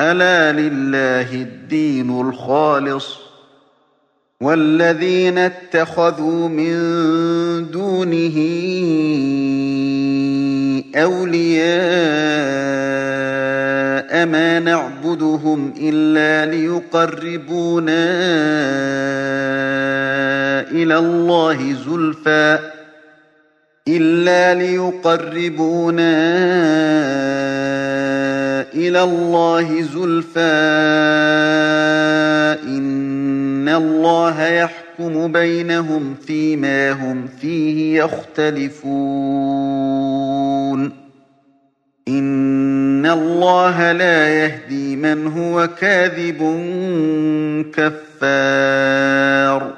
ألا لله الدين الخالص والذين اتخذوا من دونه أولياء ما نعبدهم إلا ليقربونا إلى الله زلفى إلا ليقربونا إلى الله زلفى. إن الله يحكم بينهم فيما هم فيه يختلفون. إن الله لا يهدي من هو كاذب كفار.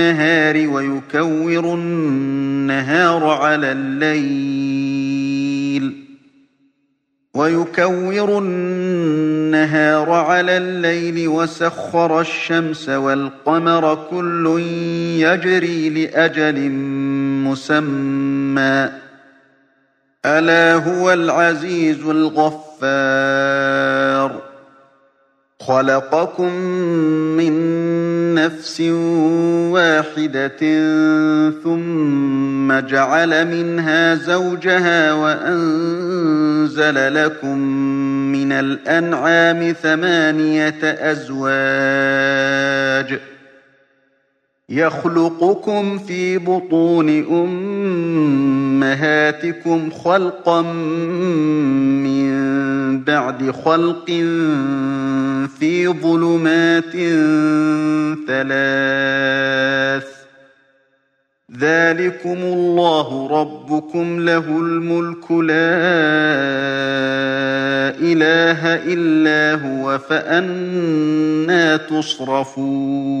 النهار ويكور النهار على الليل. ويكور النهار على الليل وسخر الشمس والقمر كل يجري لأجل مسمى. ألا هو العزيز الغفار. خلقكم من نفس واحدة ثم جعل منها زوجها وأنزل لكم من الأنعام ثمانية أزواج يخلقكم في بطون أمهاتكم خلقا من بعد خلق في ظلمات ثلاث ذلكم الله ربكم له الملك لا إله إلا هو فأنا تصرفون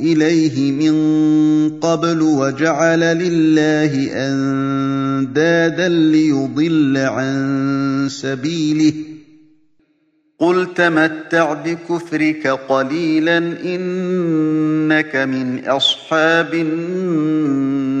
إليه من قبل وجعل لله أندادا ليضل عن سبيله. قل تمتع بكفرك قليلا إنك من أصحاب النار.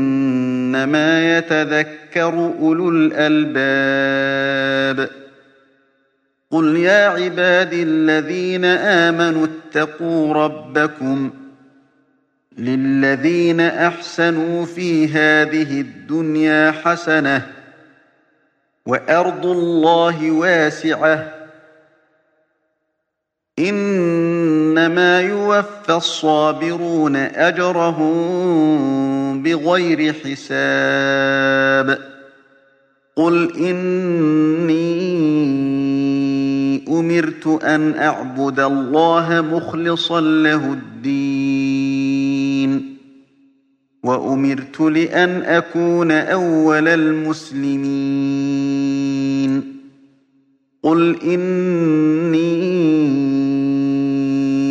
إنما يتذكر أولو الألباب. قل يا عبادي الذين آمنوا اتقوا ربكم للذين أحسنوا في هذه الدنيا حسنة وأرض الله واسعة. إنما يوفى الصابرون أجرهم بغير حساب. قل إني أمرت أن أعبد الله مخلصا له الدين. وأمرت لأن أكون أول المسلمين. قل إني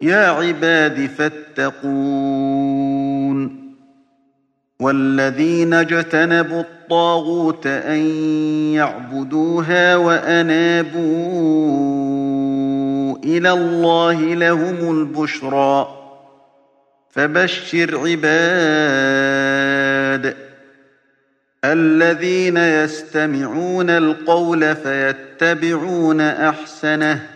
يا عباد فاتقون والذين اجتنبوا الطاغوت أن يعبدوها وأنابوا إلى الله لهم البشرى فبشر عباد الذين يستمعون القول فيتبعون أحسنه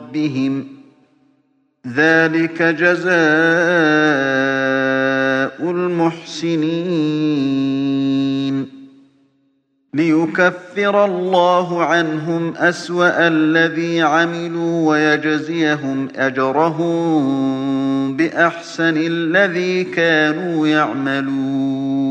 ربهم ذلك جزاء المحسنين ليكفر الله عنهم أسوأ الذي عملوا ويجزيهم أجرهم بأحسن الذي كانوا يعملون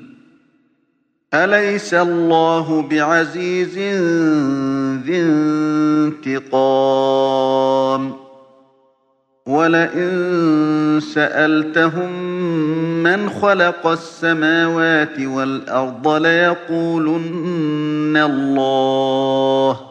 أليس الله بعزيز ذي انتقام؟ ولئن سألتهم من خلق السماوات والأرض ليقولن الله.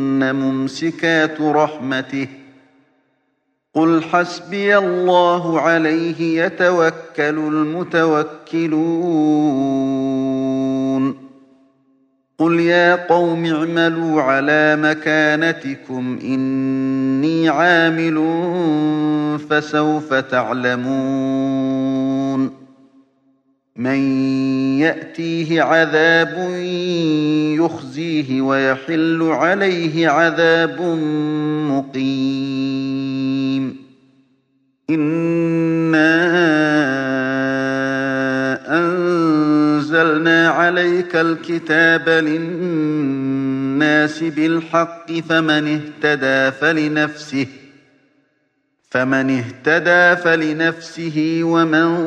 ممسكات رحمته. قل حسبي الله عليه يتوكل المتوكلون. قل يا قوم اعملوا على مكانتكم إني عامل فسوف تعلمون. من يأتيه عذاب يخزيه ويحل عليه عذاب مقيم إِنَّا أنزلنا عليك الكتاب للناس بالحق فمن اهتدى فلنفسه فمن اهتدى فلنفسه ومن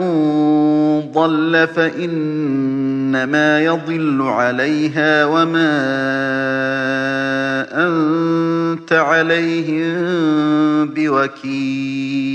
ضل فإنما يضل عليها وما أنت عليهم بوكيل.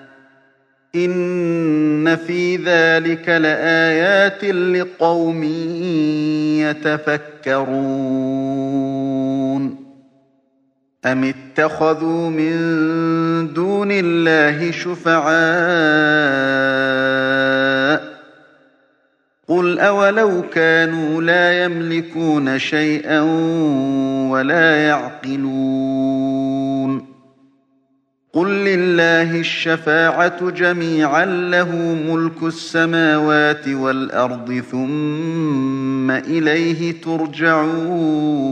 إن في ذلك لآيات لقوم يتفكرون أم اتخذوا من دون الله شفعاء قل أولو كانوا لا يملكون شيئا ولا يعقلون قل لله الشفاعة جميعا له ملك السماوات والأرض ثم إليه ترجعون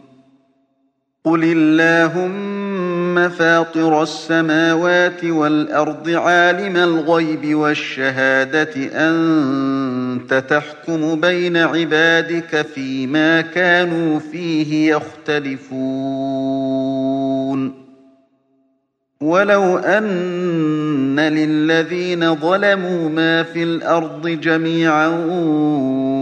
قل اللهم فاطر السماوات والأرض عالم الغيب والشهادة أنت تحكم بين عبادك فيما كانوا فيه يختلفون ولو أن للذين ظلموا ما في الأرض جميعا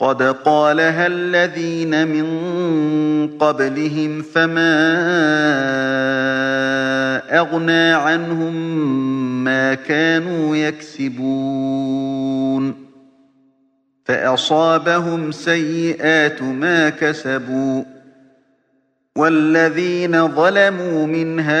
قد قالها الذين من قبلهم فما أغنى عنهم ما كانوا يكسبون فأصابهم سيئات ما كسبوا والذين ظلموا من هؤلاء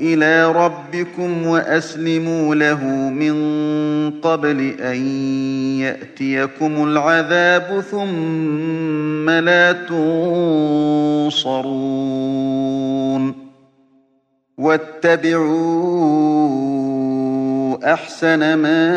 إلى ربكم وأسلموا له من قبل أن يأتيكم العذاب ثم لا تنصرون. واتبعوا أحسن ما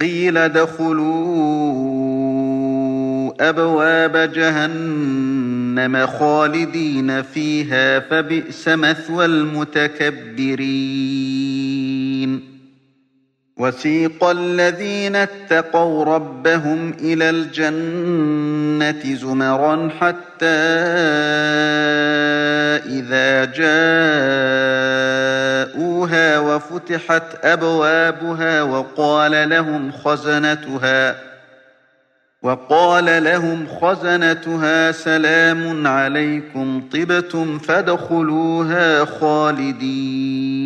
قيل دخلوا أبواب جهنم خالدين فيها فبئس مثوى المتكبرين. وسيق الذين اتقوا ربهم إلى الجنة زمرا حتى إذا جاءوها وفتحت أبوابها وقال لهم خزنتها وقال لهم خزنتها سلام عليكم طبتم فادخلوها خالدين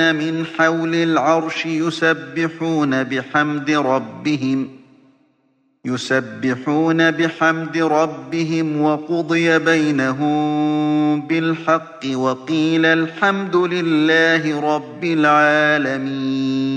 حافين من حول العرش يسبحون بحمد ربهم يسبحون بحمد ربهم وقضي بينهم بالحق وقيل الحمد لله رب العالمين.